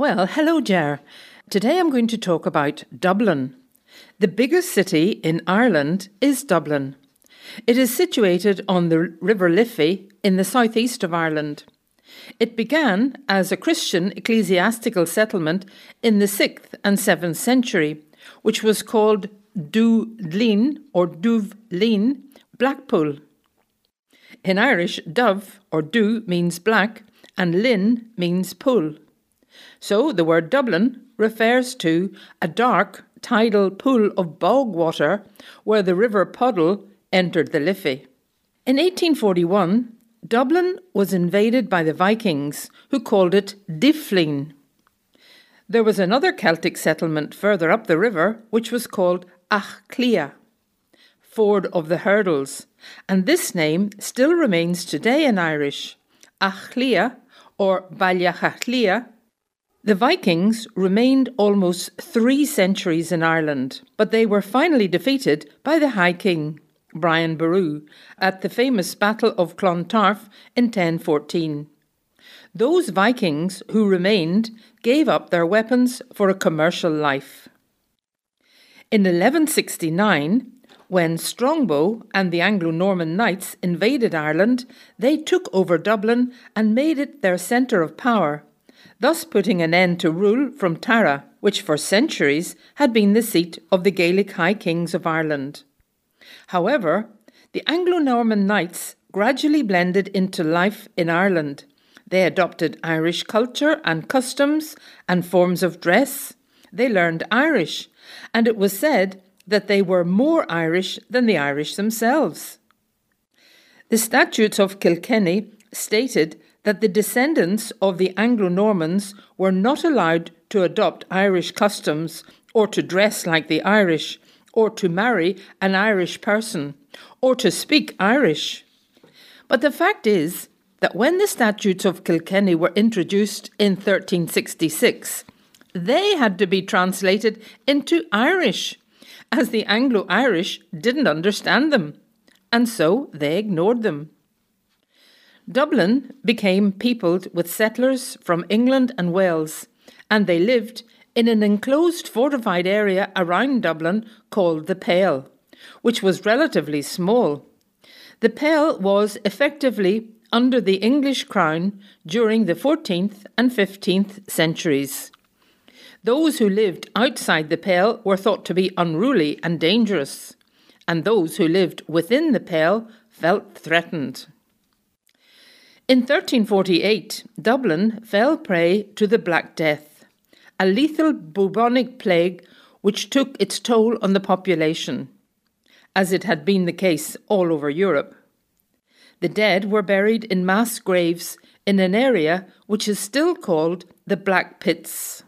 Well, hello, Ger. Today I'm going to talk about Dublin. The biggest city in Ireland is Dublin. It is situated on the River Liffey in the southeast of Ireland. It began as a Christian ecclesiastical settlement in the 6th and 7th century, which was called Dubhlin or Duvlin, Blackpool. In Irish, dove or du means black and lin means pool. So the word Dublin refers to a dark tidal pool of bog water where the river Poddle entered the Liffey. In 1841, Dublin was invaded by the Vikings, who called it Dyflin. There was another Celtic settlement further up the river, which was called Áth Cliath, Ford of the Hurdles, and this name still remains today in Irish, Áth Cliath or Baile Átha Cliath, the Vikings remained almost three centuries in Ireland, but they were finally defeated by the High King, Brian Boru, at the famous Battle of Clontarf in 1014. Those Vikings who remained gave up their weapons for a commercial life. In 1169, when Strongbow and the Anglo Norman knights invaded Ireland, they took over Dublin and made it their centre of power thus putting an end to rule from Tara, which for centuries had been the seat of the Gaelic High Kings of Ireland. However, the Anglo Norman knights gradually blended into life in Ireland. They adopted Irish culture and customs and forms of dress. They learned Irish, and it was said that they were more Irish than the Irish themselves. The Statutes of Kilkenny stated that the descendants of the Anglo Normans were not allowed to adopt Irish customs or to dress like the Irish or to marry an Irish person or to speak Irish. But the fact is that when the Statutes of Kilkenny were introduced in 1366, they had to be translated into Irish, as the Anglo Irish didn't understand them, and so they ignored them. Dublin became peopled with settlers from England and Wales, and they lived in an enclosed fortified area around Dublin called the Pale, which was relatively small. The Pale was effectively under the English crown during the 14th and 15th centuries. Those who lived outside the Pale were thought to be unruly and dangerous, and those who lived within the Pale felt threatened. In 1348, Dublin fell prey to the Black Death, a lethal bubonic plague which took its toll on the population, as it had been the case all over Europe. The dead were buried in mass graves in an area which is still called the Blackpitts.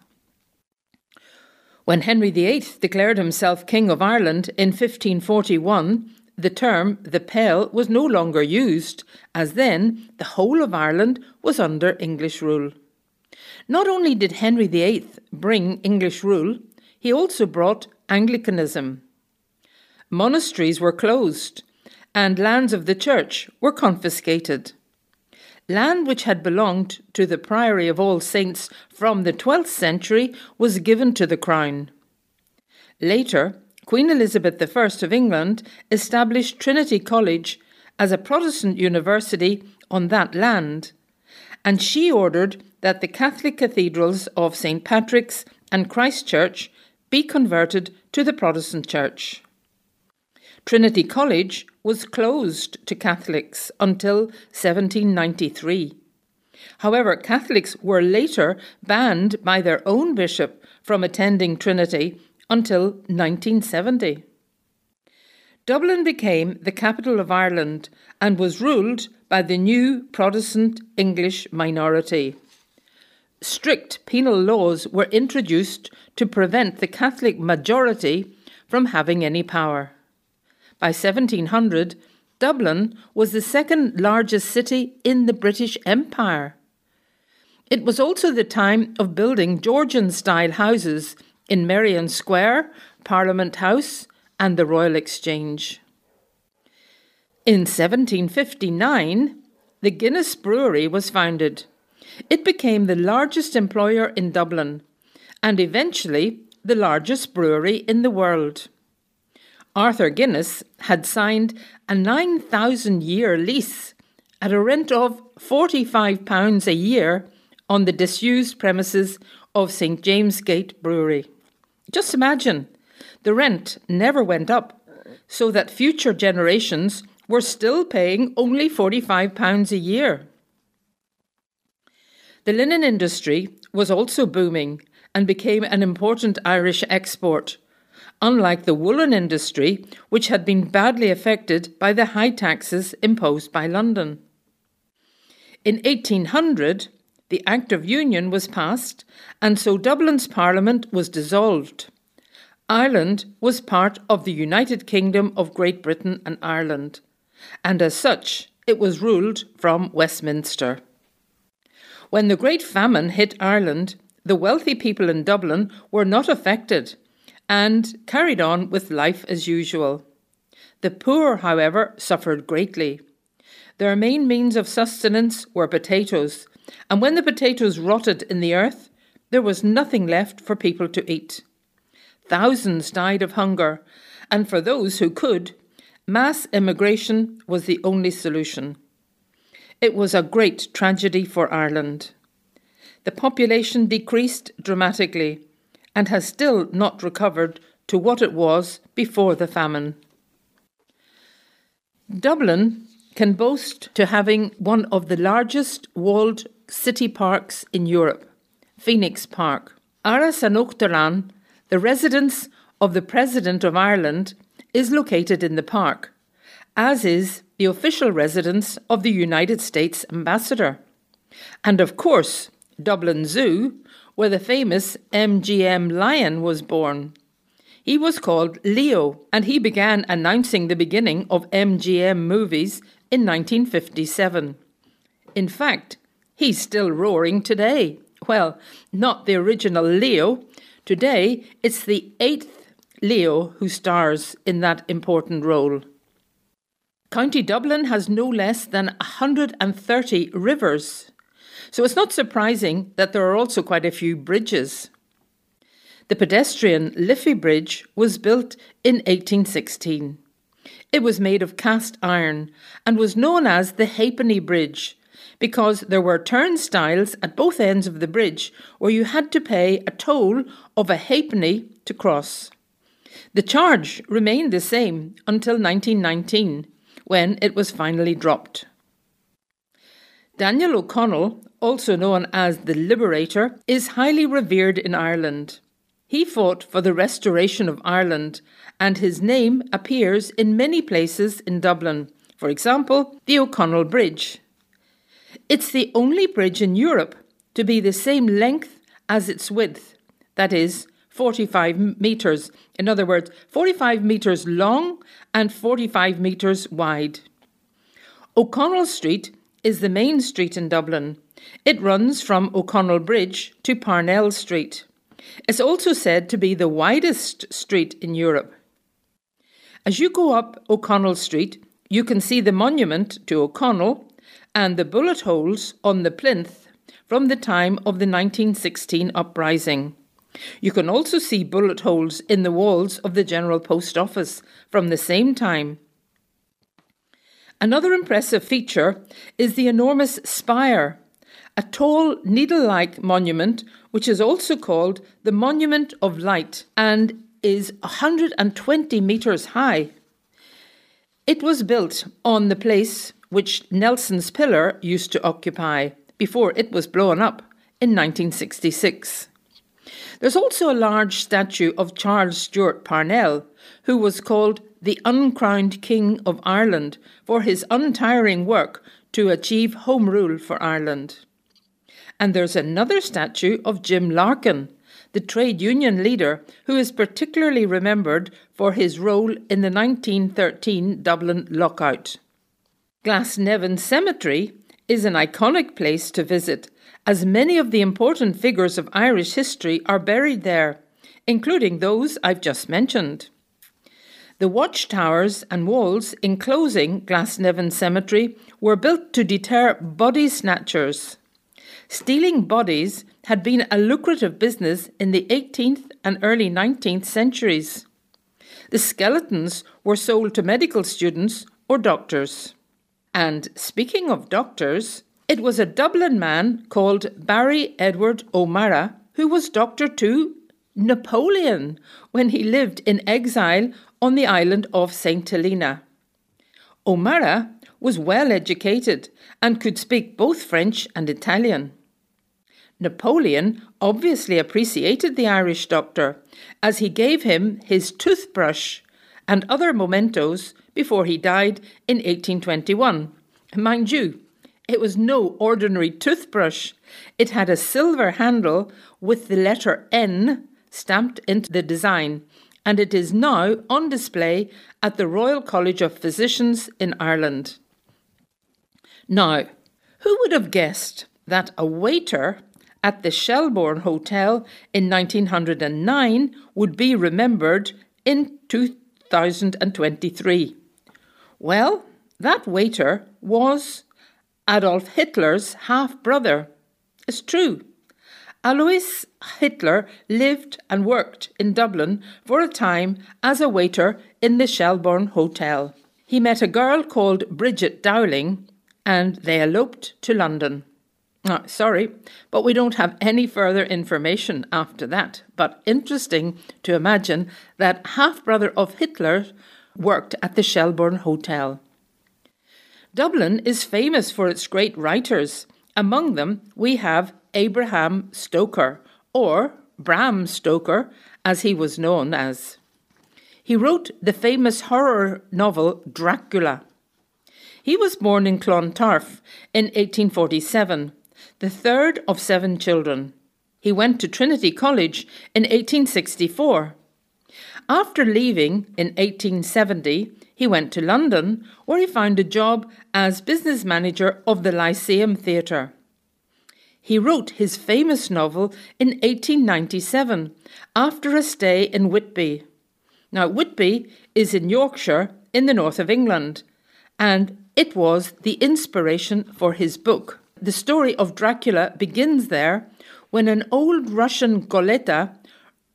When Henry VIII declared himself King of Ireland in 1541, the term the Pale was no longer used, as then the whole of Ireland was under English rule. Not only did Henry VIII bring English rule, he also brought Anglicanism. Monasteries were closed, and lands of the church were confiscated. Land which had belonged to the Priory of All Saints from the 12th century was given to the Crown. Later, Queen Elizabeth I of England established Trinity College as a Protestant university on that land, and she ordered that the Catholic cathedrals of St. Patrick's and Christ Church be converted to the Protestant Church. Trinity College was closed to Catholics until 1793. However, Catholics were later banned by their own bishop from attending Trinity until 1970. Dublin became the capital of Ireland and was ruled by the new Protestant English minority. Strict penal laws were introduced to prevent the Catholic majority from having any power. By 1700, Dublin was the second largest city in the British Empire. It was also the time of building Georgian style houses in Merrion Square, Parliament House, and the Royal Exchange. In 1759, the Guinness Brewery was founded. It became the largest employer in Dublin and eventually the largest brewery in the world. Arthur Guinness had signed a 9,000 year lease at a rent of £45 a year on the disused premises of St James Gate Brewery. Just imagine, the rent never went up, so that future generations were still paying only £45 a year. The linen industry was also booming and became an important Irish export, unlike the woolen industry, which had been badly affected by the high taxes imposed by London. In 1800, the Act of Union was passed, and so Dublin's Parliament was dissolved. Ireland was part of the United Kingdom of Great Britain and Ireland, and as such, it was ruled from Westminster. When the Great Famine hit Ireland, the wealthy people in Dublin were not affected and carried on with life as usual. The poor, however, suffered greatly. Their main means of sustenance were potatoes, and when the potatoes rotted in the earth, there was nothing left for people to eat. Thousands died of hunger, and for those who could, mass immigration was the only solution. It was a great tragedy for Ireland. The population decreased dramatically and has still not recovered to what it was before the famine. Dublin can boast to having one of the largest walled city parks in Europe, Phoenix Park. Áras an Uachtaráin, the residence of the President of Ireland, is located in the park, as is the official residence of the United States ambassador. And of course, Dublin Zoo, where the famous MGM lion was born. He was called Leo, and he began announcing the beginning of MGM movies in 1957. In fact, he's still roaring today. Well, not the original Leo. Today, it's the eighth Leo who stars in that important role. County Dublin has no less than 130 rivers, so it's not surprising that there are also quite a few bridges. The pedestrian Liffey Bridge was built in 1816. It was made of cast iron and was known as the Halfpenny Bridge because there were turnstiles at both ends of the bridge where you had to pay a toll of a halfpenny to cross. The charge remained the same until 1919 when it was finally dropped. Daniel O'Connell, also known as the Liberator, is highly revered in Ireland. He fought for the restoration of Ireland and his name appears in many places in Dublin, for example, the O'Connell Bridge. It's the only bridge in Europe to be the same length as its width, that is, 45 metres, in other words, 45 metres long and 45 metres wide. O'Connell Street is the main street in Dublin. It runs from O'Connell Bridge to Parnell Street. It's also said to be the widest street in Europe. As you go up O'Connell Street, you can see the monument to O'Connell and the bullet holes on the plinth from the time of the 1916 uprising. You can also see bullet holes in the walls of the General Post Office from the same time. Another impressive feature is the enormous spire, a tall needle like monument which is also called the Monument of Light and is 120 metres high. It was built on the place which Nelson's Pillar used to occupy before it was blown up in 1966. There's also a large statue of Charles Stewart Parnell, who was called the uncrowned King of Ireland for his untiring work to achieve Home Rule for Ireland. And there's another statue of Jim Larkin, the trade union leader who is particularly remembered for his role in the 1913 Dublin lockout. Glasnevin Cemetery is an iconic place to visit, as many of the important figures of Irish history are buried there, including those I've just mentioned. The watchtowers and walls enclosing Glasnevin Cemetery were built to deter body snatchers. Stealing bodies had been a lucrative business in the 18th and early 19th centuries. The skeletons were sold to medical students or doctors. And speaking of doctors, it was a Dublin man called Barry Edward O'Meara who was doctor to Napoleon when he lived in exile on the island of St. Helena. O'Meara was well educated and could speak both French and Italian. Napoleon obviously appreciated the Irish doctor, as he gave him his toothbrush and other mementos before he died in 1821. Mind you, it was no ordinary toothbrush. It had a silver handle with the letter N stamped into the design, and it is now on display at the Royal College of Physicians in Ireland. Now, who would have guessed that a waiter at the Shelbourne Hotel in 1909 would be remembered in 2023? Well, that waiter was Adolf Hitler's half brother. It's true. Alois Hitler lived and worked in Dublin for a time as a waiter in the Shelbourne Hotel. He met a girl called Bridget Dowling and they eloped to London. Oh, sorry, but we don't have any further information after that. But interesting to imagine that half brother of Hitler worked at the Shelbourne Hotel. Dublin is famous for its great writers. Among them, we have Abraham Stoker, or Bram Stoker, as he was known as. He wrote the famous horror novel Dracula. He was born in Clontarf in 1847, the third of seven children. He went to Trinity College in 1864. After leaving in 1870, he went to London, where he found a job as business manager of the Lyceum Theatre. He wrote his famous novel in 1897 after a stay in Whitby. Now, Whitby is in Yorkshire in the north of England, and it was the inspiration for his book. The story of Dracula begins there when an old Russian goleta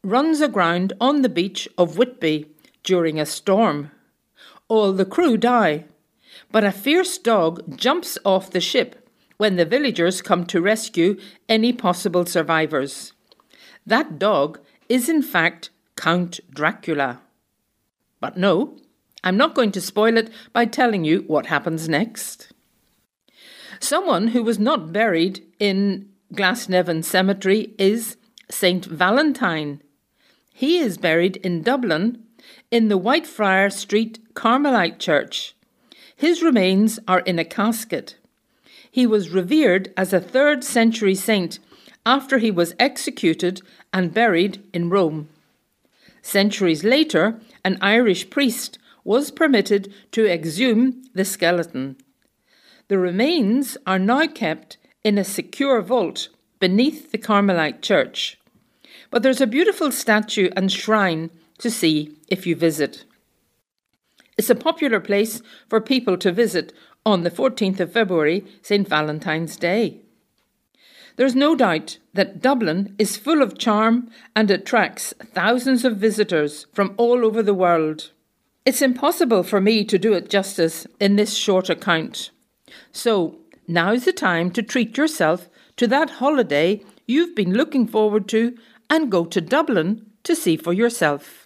runs aground on the beach of Whitby during a storm. All the crew die, but a fierce dog jumps off the ship when the villagers come to rescue any possible survivors. That dog is in fact Count Dracula. But no, I'm not going to spoil it by telling you what happens next. Someone who was not buried in Glasnevin Cemetery is Saint Valentine. He is buried in Dublin in the Whitefriar Street Carmelite Church. His remains are in a casket. He was revered as a third century saint after he was executed and buried in Rome. Centuries later, an Irish priest was permitted to exhume the skeleton. The remains are now kept in a secure vault beneath the Carmelite church. But there's a beautiful statue and shrine to see if you visit. It's a popular place for people to visit on the 14th of February, St. Valentine's Day. There's no doubt that Dublin is full of charm and attracts thousands of visitors from all over the world. It's impossible for me to do it justice in this short account. So, now is the time to treat yourself to that holiday you've been looking forward to and go to Dublin to see for yourself.